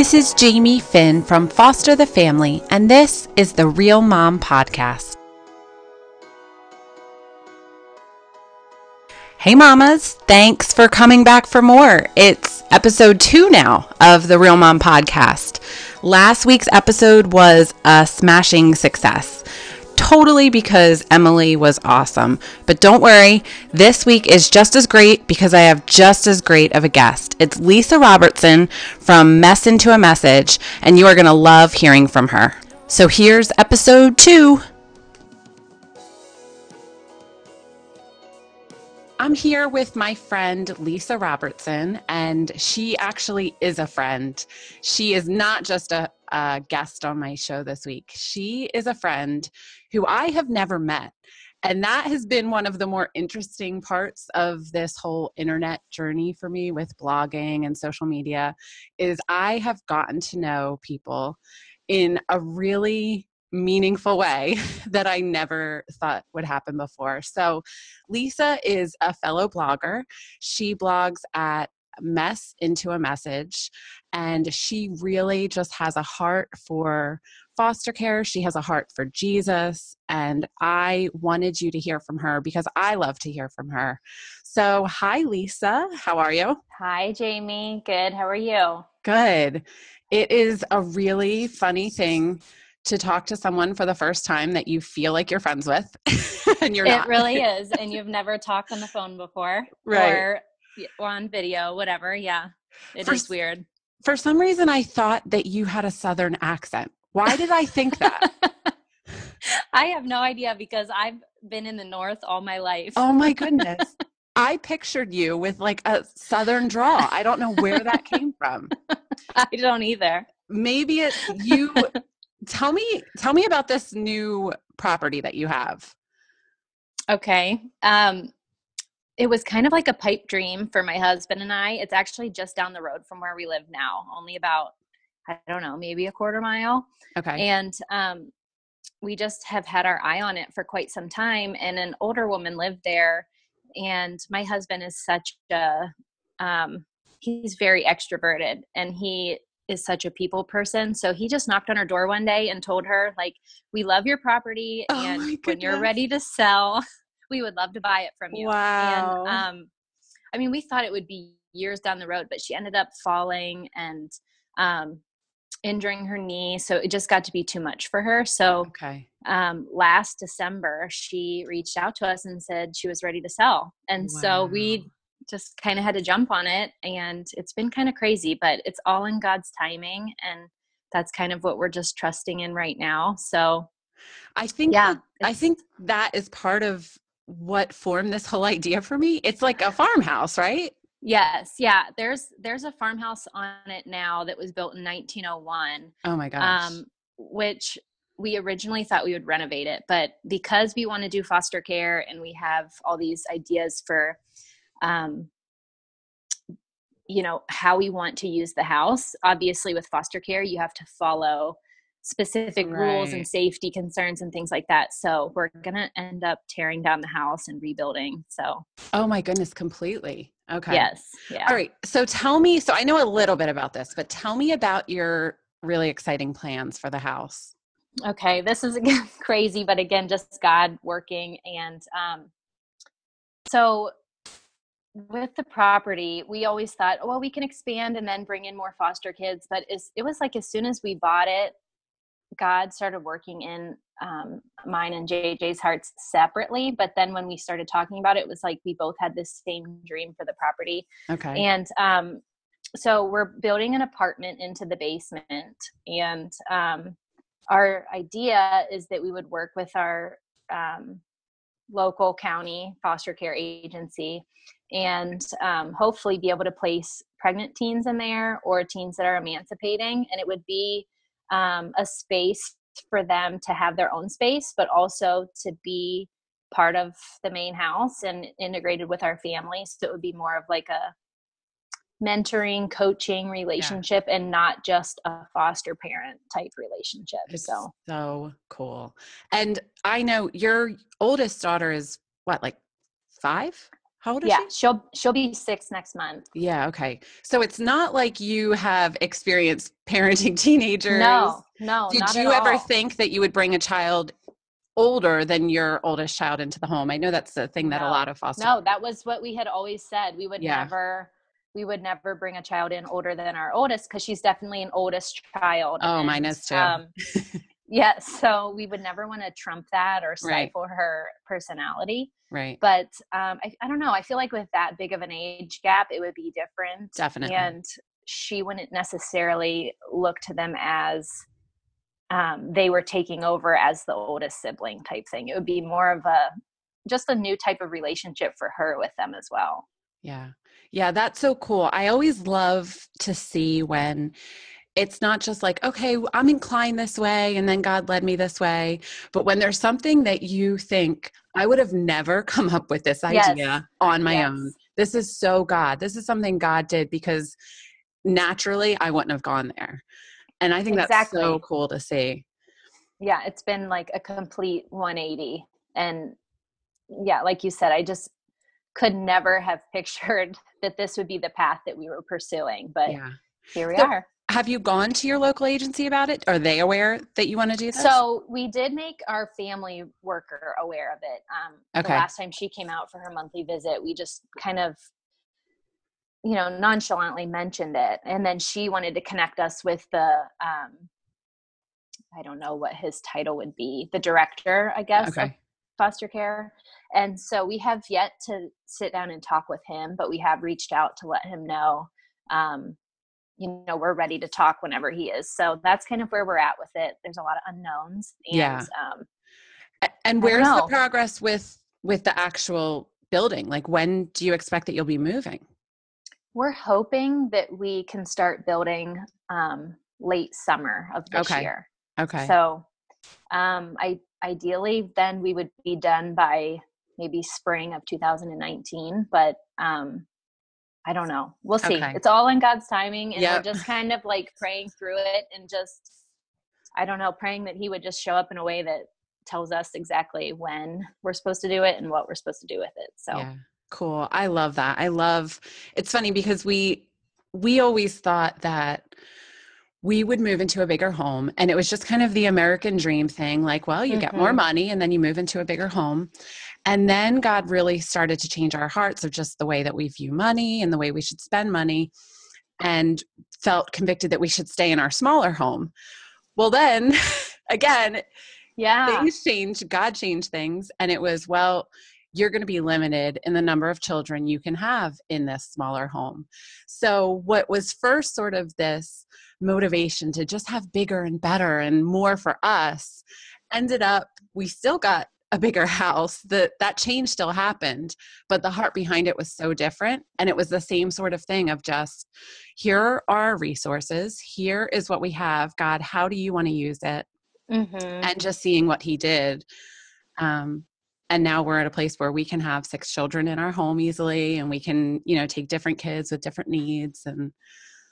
This is Jamie Finn from Foster the Family, and this is the Real Mom Podcast. Hey, mamas, thanks for coming back for more. It's episode two now of the Real Mom Podcast. Last week's episode was a smashing success totally because Emily was awesome. But don't worry, this week is just as great because I have just as great of a guest. It's Lisa Robertson from Mess Into a Message, and you are going to love hearing from her. So here's episode two. I'm here with my friend Lisa Robertson, and she actually is a friend. She is not just a, a, guest on my show this week, she is a friend who I have never met. And that has been one of the more interesting parts of this whole internet journey for me with blogging and social media is I have gotten to know people in a really meaningful way that I never thought would happen before. So, Lisa is a fellow blogger. She blogs at Mess into a Message, and she really just has a heart for foster care. She has a heart for Jesus, and I wanted you to hear from her because I love to hear from her. So, hi, Lisa. How are you? Hi, Jamie. Good. How are you? Good. It is a really funny thing to talk to someone for the first time that you feel like you're friends with and you're it not. It really is. And you've never talked on the phone before. Right. Or on video, whatever. Yeah. it for, is weird. For some reason I thought that you had a southern accent. Why did I think that? I have no idea because I've been in the north all my life. Oh my goodness. I pictured you with like a southern draw. I don't know where that came from. I don't either. Maybe it's you tell me tell me about this new property that you have. Okay um it was kind of like a pipe dream for my husband and i. It's actually just down the road from where we live now only about i don't know maybe a quarter mile. Okay. And um we just have had our eye on it for quite some time and an older woman lived there and my husband is such a um he's very extroverted and he is such a people person. So he just knocked on her door one day and told her, like, we love your property oh and when you're ready to sell, we would love to buy it from you. Wow. And um I mean we thought it would be years down the road, but she ended up falling and um injuring her knee. So it just got to be too much for her. So okay. um last December she reached out to us and said she was ready to sell. And wow. so we just kind of had to jump on it and it's been kind of crazy but it's all in god's timing and that's kind of what we're just trusting in right now so i think yeah i think that is part of what formed this whole idea for me. It's like a farmhouse right? Yes yeah there's there's a farmhouse on it now that was built in 1901 oh my gosh. um which we originally thought we would renovate it but because we want to do foster care and we have all these ideas for um, you know how we want to use the house. Obviously with foster care you have to follow specific right. rules and safety concerns and things like that. So we're gonna end up tearing down the house and rebuilding so oh my goodness completely. Okay. Yes yeah. All right so tell me so i know a little bit about this but tell me about your really exciting plans for the house. Okay this is again crazy but again just god working and um so with the property, we always thought, oh, well, we can expand and then bring in more foster kids. But it was like as soon as we bought it, God started working in um, mine and JJ's hearts separately. But then when we started talking about it, it was like we both had this same dream for the property. Okay. And um, so we're building an apartment into the basement. And um, our idea is that we would work with our um, local county foster care agency and um, hopefully be able to place pregnant teens in there or teens that are emancipating and it would be um, a space for them to have their own space but also to be part of the main house and integrated with our family. So it would be more of like a mentoring coaching relationship yeah. and not just a foster parent type relationship it's so. so cool. And i know your oldest daughter is what like five How old is yeah, she? she'll she'll be six next month. Yeah, okay. So it's not like you have experienced parenting teenagers. No, no. Did you ever all. think that you would bring a child older than your oldest child into the home? I know that's the thing that no. a lot of foster. No, that was what we had always said. We would yeah. never we would never bring a child in older than our oldest because she's definitely an oldest child. Oh, and, mine is too. Um, yeah, so we would never want to trump that or stifle right. her personality. Right. But um, I, I don't know. I feel like with that big of an age gap, it would be different. Definitely. And she wouldn't necessarily look to them as um, they were taking over as the oldest sibling type thing. It would be more of a just a new type of relationship for her with them as well. Yeah. Yeah, that's so cool. I always love to see when it's not just like, okay, I'm inclined this way and then God led me this way. But when there's something that you think, I would have never come up with this idea yes. on my yes. own. This is so God. This is something God did because naturally I wouldn't have gone there. And I think exactly. that's so cool to see. Yeah, it's been like a complete 180. And yeah, like you said, I just could never have pictured that this would be the path that we were pursuing. But yeah. here we so, are. Have you gone to your local agency about it? Are they aware that you want to do this? So we did make our family worker aware of it. Um, okay. The last time she came out for her monthly visit, we just kind of, you know, nonchalantly mentioned it, and then she wanted to connect us with the, um, I don't know what his title would be, the director, I guess, okay. of foster care. And so we have yet to sit down and talk with him, but we have reached out to let him know um, you know we're ready to talk whenever he is. So that's kind of where we're at with it. There's a lot of unknowns and yeah. um and where's the progress with with the actual building? Like when do you expect that you'll be moving? We're hoping that we can start building um late summer of this okay. year. Okay. So um i ideally then we would be done by maybe spring of 2019 but um I don't know. We'll see. Okay. It's all in God's timing, and yep. we're just kind of like praying through it and just, I don't know, praying that He would just show up in a way that tells us exactly when we're supposed to do it and what we're supposed to do with it. So yeah. cool. I love that. I love. It's funny because we we always thought that we would move into a bigger home and it was just kind of the american dream thing like well you mm-hmm. get more mm-hmm. money and then you move into a bigger home and then God really started to change our hearts of just the way that we view money and the way we should spend money and felt convicted that we should stay in our smaller home. Well, then again, yeah, things changed. God changed things. And it was, well, you're going to be limited in the number of children you can have in this smaller home. So, what was first sort of this motivation to just have bigger and better and more for us ended up, we still got a bigger house that that change still happened but the heart behind it was so different and it was the same sort of thing of just here are our resources here is what we have god how do you want to use it mm-hmm. and just seeing what he did um, and now we're at a place where we can have six children in our home easily and we can you know take different kids with different needs and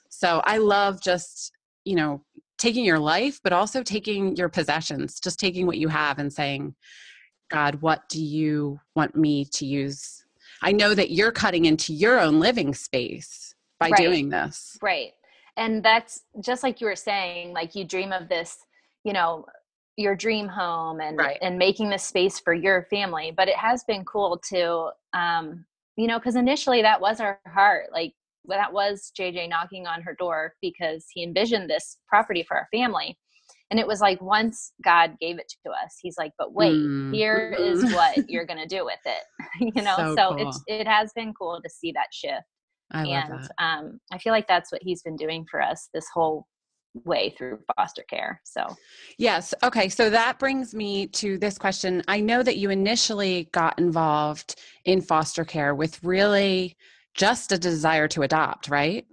so i love just you know taking your life but also taking your possessions just taking what you have and saying God, what do you want me to use? I know that you're cutting into your own living space by right. doing this. Right. And that's just like you were saying, like you dream of this, you know, your dream home and right. and making this space for your family. But it has been cool to um, you know, because initially that was our heart. Like that was JJ knocking on her door because he envisioned this property for our family and it was like once god gave it to us he's like but wait mm. here is what you're gonna do with it you know so, so cool. it's it has been cool to see that shift I and that. um i feel like that's what he's been doing for us this whole way through foster care so. Yes okay so that brings me to this question. I know that you initially got involved in foster care with really just a desire to adopt right?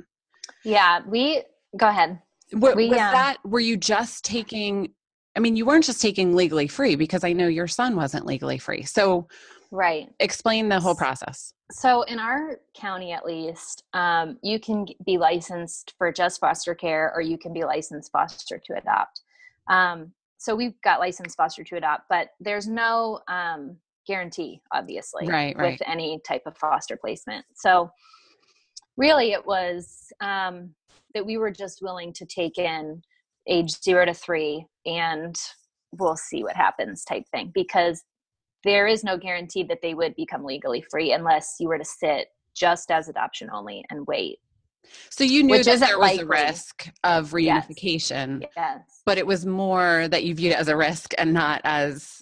Yeah we go ahead. What, we, was um, that were you just taking i mean you weren't just taking legally free because i know your son wasn't legally free. So right. explain the whole process so in our county at least um, you can be licensed for just foster care or you can be licensed foster to adopt um, so we've got licensed foster to adopt but there's no um, guarantee, obviously, right, right. with any type of foster placement. So really, it was um, that we were just willing to take in age zero to three and we'll see what happens type thing because there is no guarantee that they would become legally free unless you were to sit just as adoption only and wait. So you knew that there was likely. a risk of reunification, yes. yes. but it was more that you viewed it as a risk and not as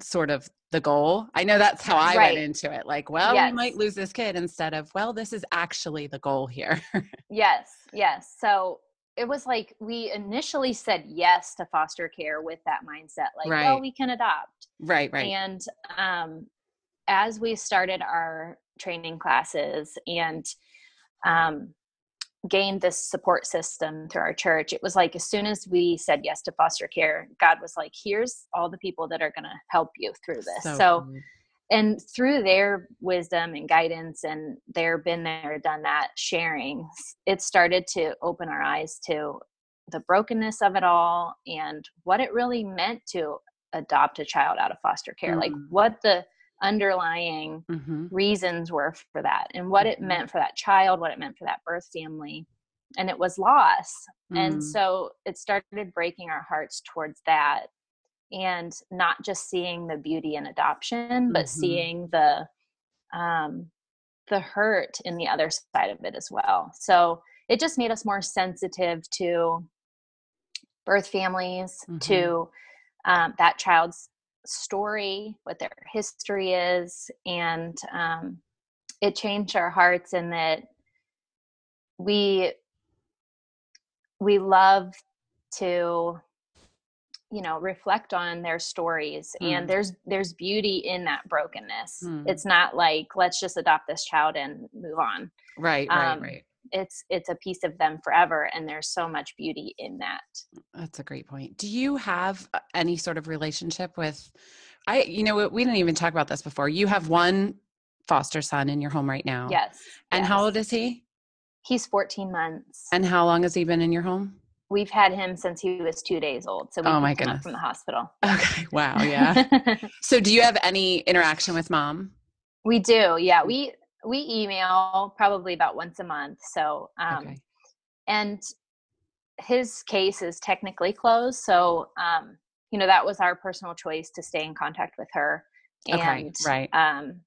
sort of the goal. I know that's how I right. went into it. Like, well, yes. we might lose this kid instead of, well, this is actually the goal here. yes, yes. So it was like we initially said yes to foster care with that mindset, like, right. well, we can adopt. Right, right. And um, as we started our training classes and um, gained this support system through our church, it was like as soon as we said yes to foster care, God was like, here's all the people that are going to help you through this. So, so and through their wisdom and guidance and their been there, done that sharing, it started to open our eyes to the brokenness of it all and what it really meant to adopt a child out of foster care, mm-hmm. like what the underlying mm-hmm. reasons were for that and what it mm-hmm. meant for that child, what it meant for that birth family. And it was loss. Mm. And so it started breaking our hearts towards that and not just seeing the beauty in adoption, but mm-hmm. seeing the um, the hurt in the other side of it as well. So it just made us more sensitive to birth families, mm-hmm. to um, that child's story, what their history is, and um, it changed our hearts in that we we love to you know reflect on their stories mm. and there's there's beauty in that brokenness. Mm. it's not like let's just adopt this child and move on. Right right um, right. it's it's a piece of them forever and there's so much beauty in that. That's a great point. Do you have uh, any sort of relationship with i you know we didn't even talk about this before. You have one foster son in your home right now yes and yes. how old is he? He's 14 months. And how long has he been in your home we've had him since he was two days old so we oh my goodness from the hospital okay wow yeah so do you have any interaction with mom we do yeah we we email probably about once a month. So, um, okay. and his case is technically closed. So, um, you know, that was our personal choice to stay in contact with her. And, okay, right. Um,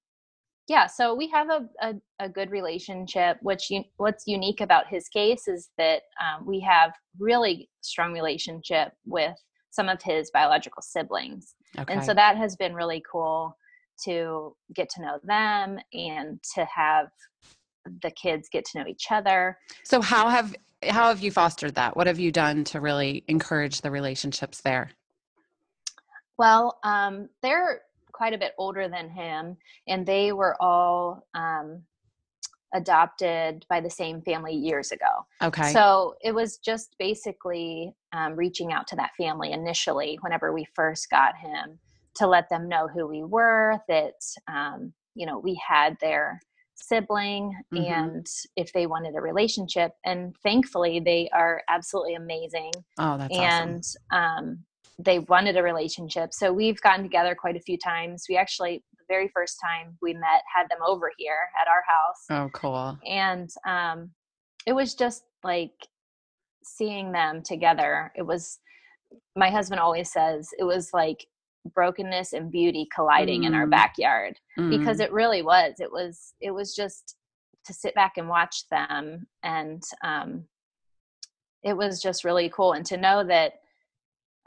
yeah, so we have a, a, a good relationship. Which you, what's unique about his case is that um, we have really strong relationship with some of his biological siblings, okay. and so that has been really cool to get to know them and to have the kids get to know each other. So how have how have you fostered that? What have you done to really encourage the relationships there? Well, um, they're quite a bit older than him, and they were all um, adopted by the same family years ago. Okay. So it was just basically um, reaching out to that family initially whenever we first got him to let them know who we were, that, um, you know, we had their sibling mm-hmm. and if they wanted a relationship. And thankfully, they are absolutely amazing. Oh, that's and, awesome. um, they wanted a relationship. So we've gotten together quite a few times. We actually, the very first time we met, had them over here at our house. Oh, cool. And um, it was just like seeing them together. It was, my husband always says, it was like brokenness and beauty colliding mm. in our mm. backyard mm. because it really was it was it was just to sit back and watch them and um, it was just really cool and to know that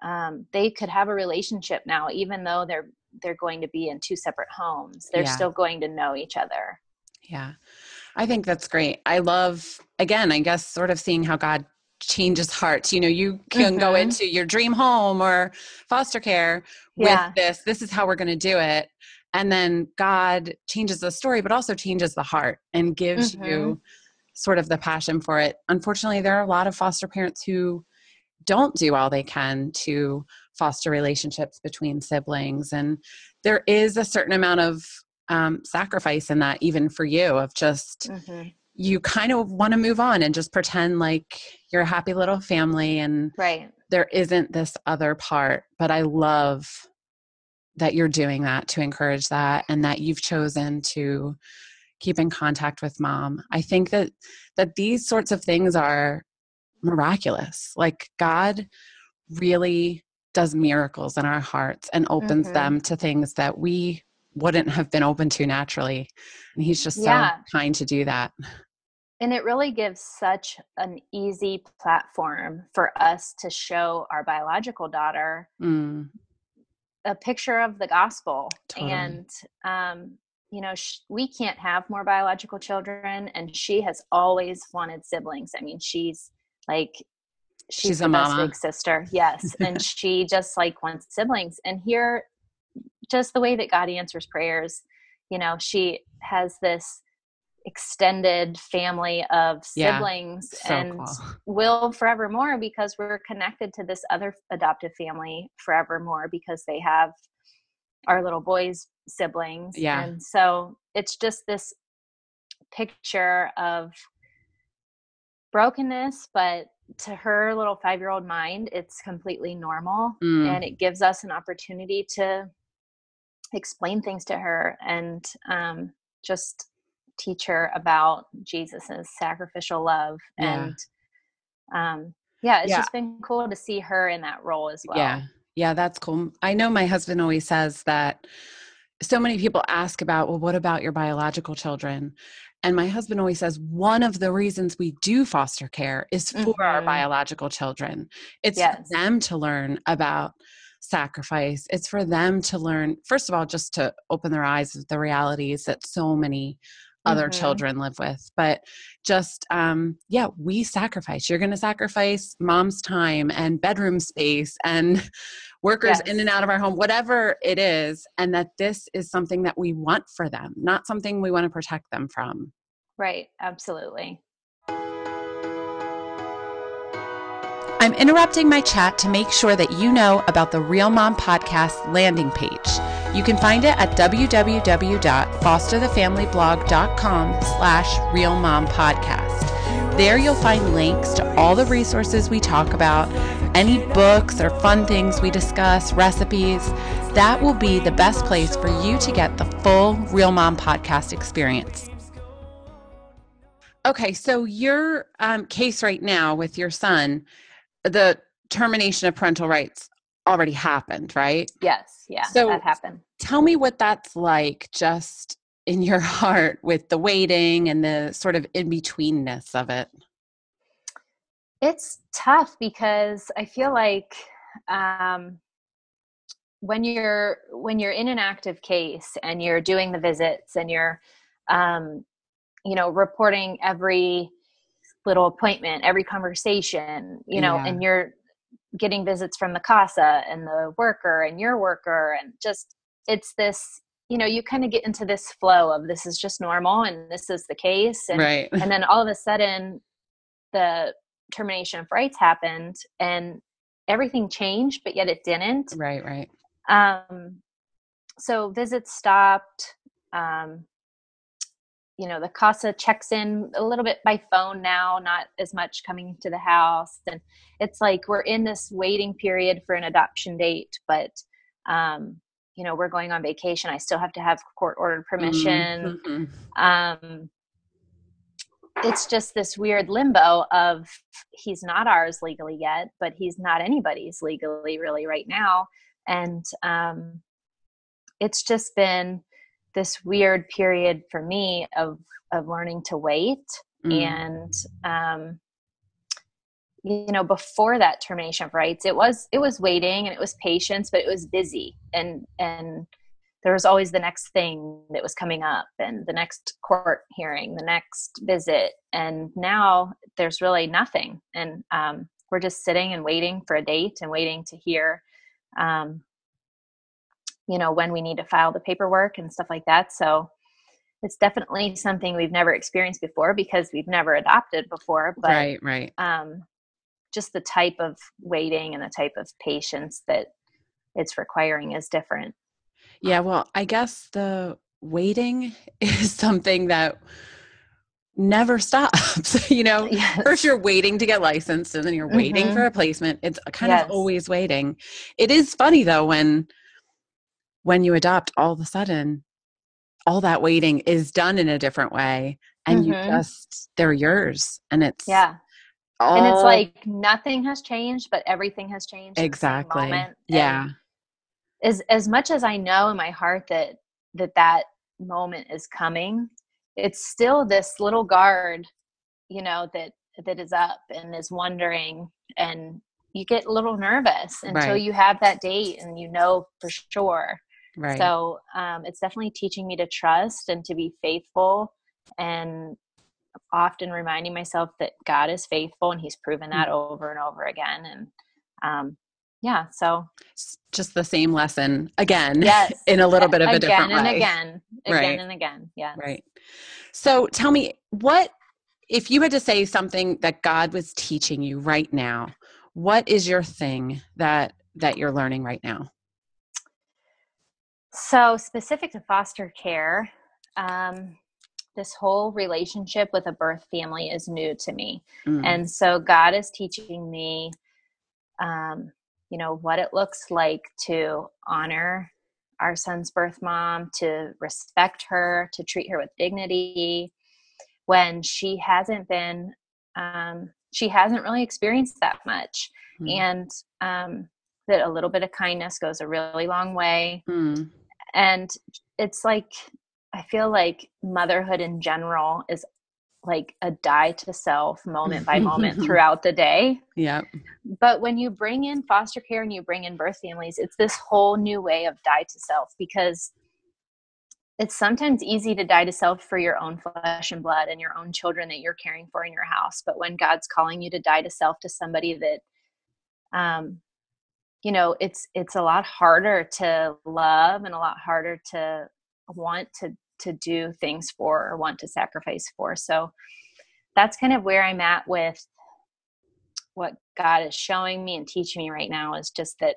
um, they could have a relationship now even though they're they're going to be in two separate homes they're yeah. still going to know each other yeah i think that's great i love again i guess sort of seeing how god changes hearts. You know, you can mm-hmm. go into your dream home or foster care with yeah. this. This is how we're going to do it. And then God changes the story, but also changes the heart and gives mm-hmm. you sort of the passion for it. Unfortunately, there are a lot of foster parents who don't do all they can to foster relationships between siblings. And there is a certain amount of um, sacrifice in that, even for you, of just mm-hmm you kind of want to move on and just pretend like you're a happy little family and right there isn't this other part but i love that you're doing that to encourage that and that you've chosen to keep in contact with mom. I think that that these sorts of things are miraculous. Like God really does miracles in our hearts and opens mm-hmm. them to things that we wouldn't have been open to naturally. And he's just yeah. so kind to do that. And it really gives such an easy platform for us to show our biological daughter mm. a picture of the gospel. Totally. And, um, you know, sh- we can't have more biological children, and she has always wanted siblings. I mean, she's like, she's, she's a mama. big sister. Yes. and she just like wants siblings. And here, just the way that God answers prayers, you know, she has this extended family of siblings yeah, so and cool. will forevermore because we're connected to this other adoptive family forevermore because they have our little boy's siblings. Yeah. And so it's just this picture of brokenness, but to her little five year old mind, it's completely normal. Mm. And it gives us an opportunity to explain things to her and um, just teach her about Jesus's sacrificial love. Yeah. And um, yeah, it's yeah. just been cool to see her in that role as well. Yeah. Yeah, that's cool. I know my husband always says that so many people ask about, well, what about your biological children? And my husband always says one of the reasons we do foster care is for mm-hmm. our biological children. It's yes. for them to learn about sacrifice. It's for them to learn, first of all, just to open their eyes to the realities that so many other mm-hmm. children live with but just um yeah we sacrifice you're going to sacrifice mom's time and bedroom space and workers yes. in and out of our home whatever it is and that this is something that we want for them not something we want to protect them from right absolutely I'm interrupting my chat to make sure that you know about the Real Mom Podcast landing page. You can find it at www.fosterthefamilyblog.com slash realmompodcast. There you'll find links to all the resources we talk about, any books or fun things we discuss, recipes. That will be the best place for you to get the full Real Mom Podcast experience. Okay, so your um, case right now with your son – the termination of parental rights already happened, right? Yes, yeah, so that happened. Tell me what that's like just in your heart with the waiting and the sort of in betweenness of it. It's tough because I feel like um, when you're when you're in an active case and you're doing the visits and you're um, you know reporting every little appointment, every conversation, you know, yeah. and you're getting visits from the CASA and the worker and your worker and just it's this you know you kind of get into this flow of this is just normal and this is the case and right. and then all of a sudden the termination of rights happened and everything changed but yet it didn't right right um so visits stopped um you know the casa checks in a little bit by phone now not as much coming to the house. And it's like we're in this waiting period for an adoption date but um you know we're going on vacation. I still have to have court ordered permission. Mm-hmm. um it's just this weird limbo of he's not ours legally yet but he's not anybody's legally really right now. And um it's just been this weird period for me of of learning to wait mm. and um you know before that termination of rights it was it was waiting and it was patience but it was busy and and there was always the next thing that was coming up and the next court hearing the next visit and now there's really nothing and um, we're just sitting and waiting for a date and waiting to hear um, you know when we need to file the paperwork and stuff like that so it's definitely something we've never experienced before because we've never adopted before but right right um just the type of waiting and the type of patience that it's requiring is different yeah well i guess the waiting is something that never stops you know yes. first you're waiting to get licensed and then you're waiting mm-hmm. for a placement it's kind yes. of always waiting it is funny though when when you adopt, all of a sudden, all that waiting is done in a different way and mm-hmm. you just they're yours and it's yeah all, and it's like nothing has changed but everything has changed exactly yeah as as much as i know in my heart that that that moment is coming it's still this little guard you know that that is up and is wondering and you get a little nervous until right. you have that date and you know for sure right. So um, it's definitely teaching me to trust and to be faithful and often reminding myself that god is faithful and he's proven that mm-hmm. over and over again and um, yeah so just the same lesson again yes in a little bit of a again different and way. again and again right. and again yeah. Right. So tell me what if you had to say something that god was teaching you right now what is your thing that that you're learning right now so specific to foster care um, this whole relationship with a birth family is new to me mm. and so god is teaching me um, you know what it looks like to honor our son's birth mom to respect her to treat her with dignity when she hasn't been um, she hasn't really experienced that much mm. and um, that a little bit of kindness goes a really long way mm. And it's like i feel like motherhood in general is like a die to self moment by moment throughout the day. Yeah. But when you bring in foster care and you bring in birth families, it's this whole new way of die to self because it's sometimes easy to die to self for your own flesh and blood and your own children that you're caring for in your house. But when God's calling you to die to self to somebody that um you know, it's it's a lot harder to love and a lot harder to want to to do things for or want to sacrifice for. So that's kind of where I'm at with what God is showing me and teaching me right now is just that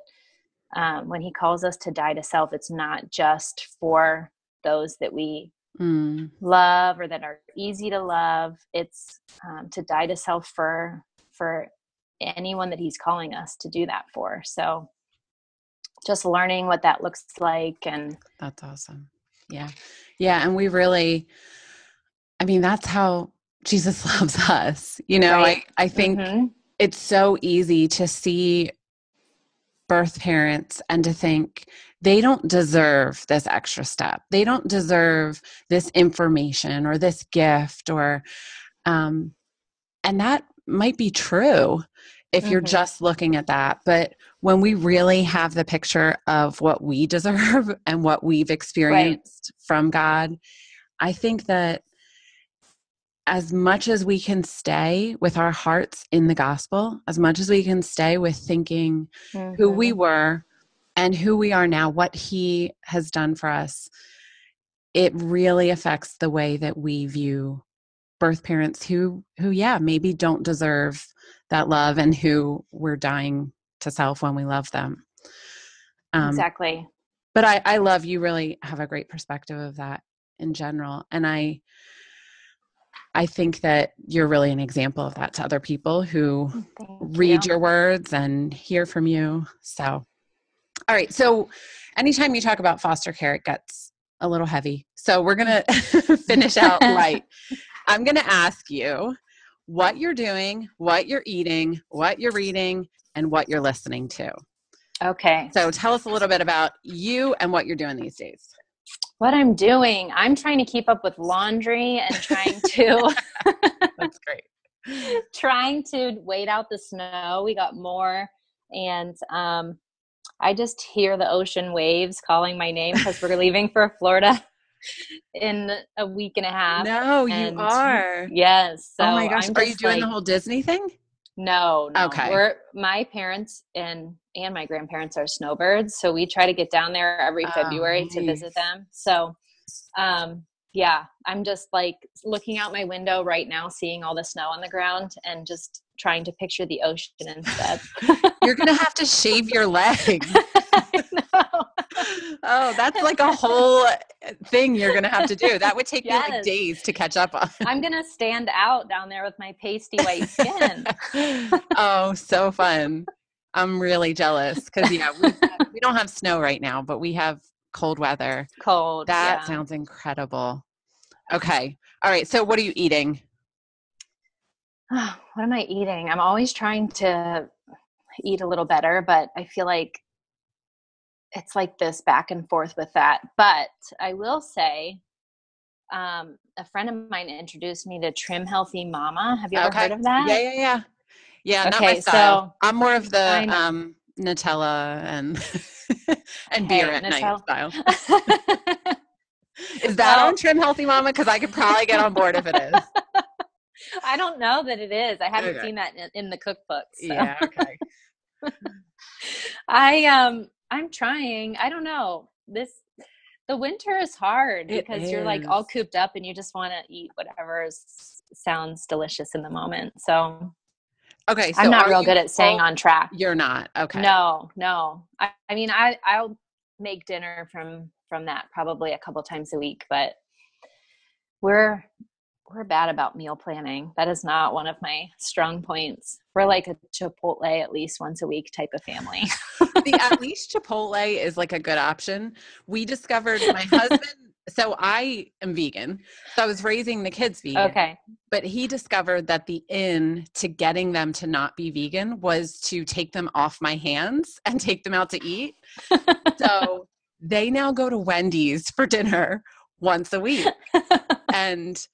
um, when He calls us to die to self, it's not just for those that we mm. love or that are easy to love. It's um, to die to self for for anyone that He's calling us to do that for. So just learning what that looks like and that's awesome yeah yeah and we really i mean that's how jesus loves us you know right. i i think mm-hmm. it's so easy to see birth parents and to think they don't deserve this extra step they don't deserve this information or this gift or um and that might be true if you're mm-hmm. just looking at that. But when we really have the picture of what we deserve and what we've experienced right. from God, I think that as much as we can stay with our hearts in the gospel, as much as we can stay with thinking mm-hmm. who we mm-hmm. were and who we are now, what He has done for us, it really affects the way that we view birth parents who who yeah maybe don't deserve that love and who we're dying to self when we love them. Um, exactly. but I, I love you really have a great perspective of that in general and i i think that you're really an example of that to other people who Thank read you. your words and hear from you so. All right so anytime you talk about foster care it gets a little heavy so we're gonna finish out light I'm going to ask you what you're doing, what you're eating, what you're reading, and what you're listening to. Okay. So tell us a little bit about you and what you're doing these days. What I'm doing, I'm trying to keep up with laundry and trying to. That's great. trying to wait out the snow. We got more, and um, I just hear the ocean waves calling my name because we're leaving for Florida in a week and a half. No, and you are. Yes. So oh my gosh. are you doing like, the whole Disney thing? No, no. Okay. We're my parents and and my grandparents are snowbirds, so we try to get down there every oh, February nice. to visit them. So um yeah, I'm just like looking out my window right now, seeing all the snow on the ground and just trying to picture the ocean instead. You're gonna have to shave your leg. Oh, that's like a whole uh, thing you're gonna have to do. That would take yes. me like days to catch up on. I'm gonna stand out down there with my pasty white skin. oh, so fun. I'm really jealous because yeah, we, we don't have snow right now, but we have cold weather. Cold. That yeah. sounds incredible. Okay. All right. So, what are you eating? what am I eating? I'm always trying to eat a little better, but I feel like it's like this back and forth with that. But I will say, um, a friend of mine introduced me to Trim Healthy Mama. Have you ever Okay. heard of that? Yeah, yeah, yeah. Yeah, not my Okay, style. so- I'm more of the um, Nutella and and Hey, beer at night style. Is that on Trim Healthy Mama? Because I could probably get on board if it is. I don't know that it is. I haven't Okay. seen that in, in the cookbook. So. Yeah. Okay. I um I'm trying. I don't know. This the winter is hard It because you're like all cooped up and you just want to eat whatever is, sounds delicious in the moment. So, Okay. So I'm not real good at staying on track. You're not. Okay. No, no. I, I mean I I'll make dinner from from that probably a couple times a week, but we're we're bad about meal planning. That is not one of my strong points. We're like a Chipotle at least once a week type of family. the at least Chipotle is like a good option. We discovered my husband. So I am vegan. So I was raising the kids vegan. okay. But he discovered that the in to getting them to not be vegan was to take them off my hands and take them out to eat. So they now go to Wendy's for dinner once a week. And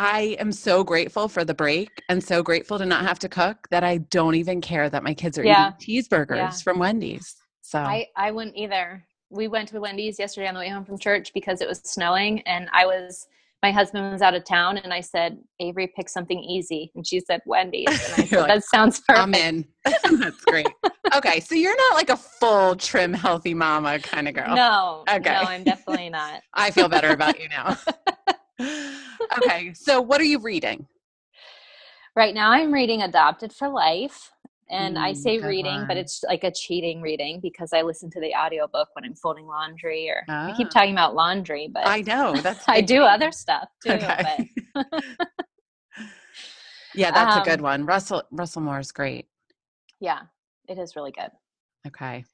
I am so grateful for the break and so grateful to not have to cook that I don't even care that my kids are Yeah. eating cheeseburgers Yeah. from Wendy's. So I, I wouldn't either. We went to Wendy's yesterday on the way home from church because it was snowing and I was my husband was out of town and I said, Avery, pick something easy. And she said Wendy's. And I said, like, That sounds perfect. I'm in. That's great. Okay, so you're not like a full trim, healthy mama kind of girl. No, Okay. no, I'm definitely not. I feel better about you now. Okay, so what are you reading? Right now I'm reading Adopted for Life. And I Mm, say good reading, but it's like a cheating reading because I listen to the audiobook when I'm folding laundry or I keep Ah. talking about laundry, but I know that's I do other stuff too. Okay. yeah, that's a good Um, one. Russell Russell Moore is great. Yeah, it is really good. Okay,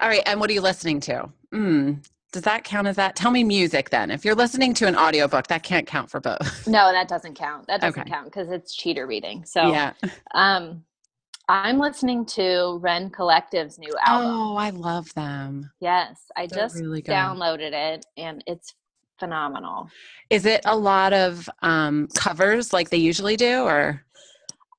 all right. And what are you listening to? Mm, does that count as that? Tell me music then. If you're listening to an audiobook, that can't count for both. No, that doesn't count. That doesn't Okay. count because it's cheater reading. So yeah. um I'm listening to Rend Collective's new album. Oh, I love them. Yes, I They're just really downloaded it and it's phenomenal. Is it a lot of um, covers like they usually do, or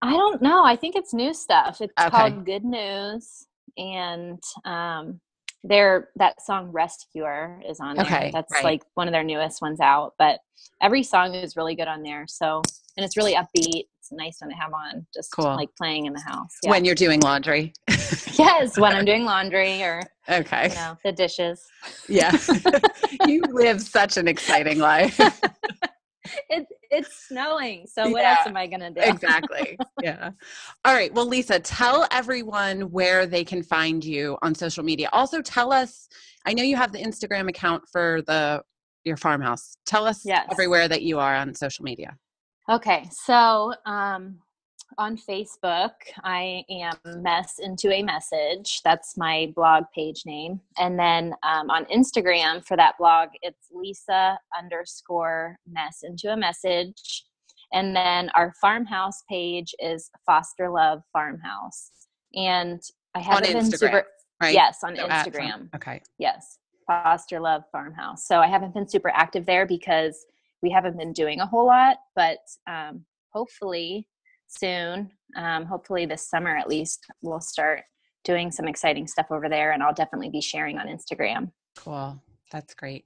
I don't know. I think it's new stuff. It's Okay. called Good News and um their that song Rescuer is on there. Okay, That's right. like one of their newest ones out, but every song is really good on there. So, and it's really upbeat. It's a nice one to have on just Cool. like playing in the house. Yeah. when you're doing laundry? yes, when I'm doing laundry or okay. you know the dishes. Yeah. you live such an exciting life. It's it's snowing, so what Yeah, else am I gonna do? exactly. Yeah. All right. Well, Lisa, tell everyone where they can find you on social media. Also, tell us. I know you have the Instagram account for the your farmhouse. Tell us Yes. everywhere that you are on social media. Okay, so um, on Facebook, I am Mess Into a Message. That's my blog page name. And then um, on Instagram for that blog, it's Lisa underscore Mess Into a Message. And then our farmhouse page is Foster Love Farmhouse. And I haven't been Instagram, super. Right. Yes, on So at Instagram. Okay. Yes, Foster Love Farmhouse. So I haven't been super active there because we haven't been doing a whole lot, but um, hopefully soon, um, hopefully this summer at least, we'll start doing some exciting stuff over there, and I'll definitely be sharing on Instagram. Cool. That's great.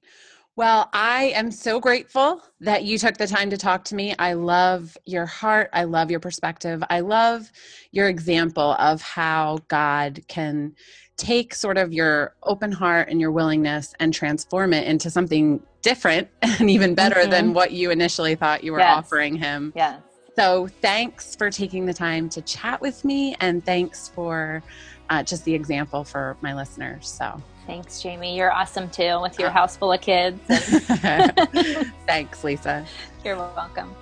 Well, I am so grateful that you took the time to talk to me. I love your heart. I love your perspective. I love your example of how God can take sort of your open heart and your willingness and transform it into something different and even better than what you initially thought you were Yes. offering Him. Yes. So, thanks for taking the time to chat with me, and thanks for uh, just the example for my listeners. So, Thanks, Jamie. You're awesome too with your Oh. house full of kids. Thanks, Lisa. you're welcome.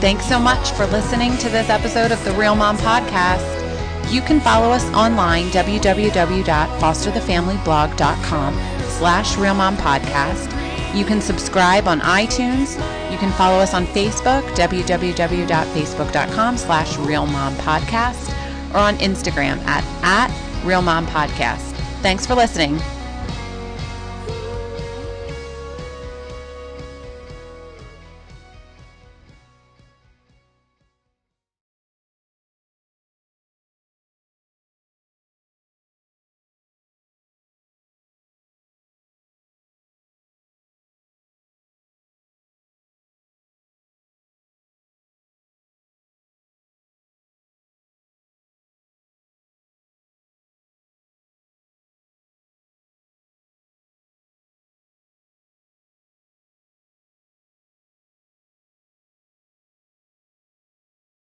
Thanks so much for listening to this episode of the Real Mom Podcast. You can follow us online, www.fosterthefamilyblog.com. slash Real Mom Podcast. You can subscribe on iTunes. You can follow us on Facebook, www.facebook.com slash Real Mom Podcast, or on Instagram at, at Real Mom Podcast. Thanks for listening.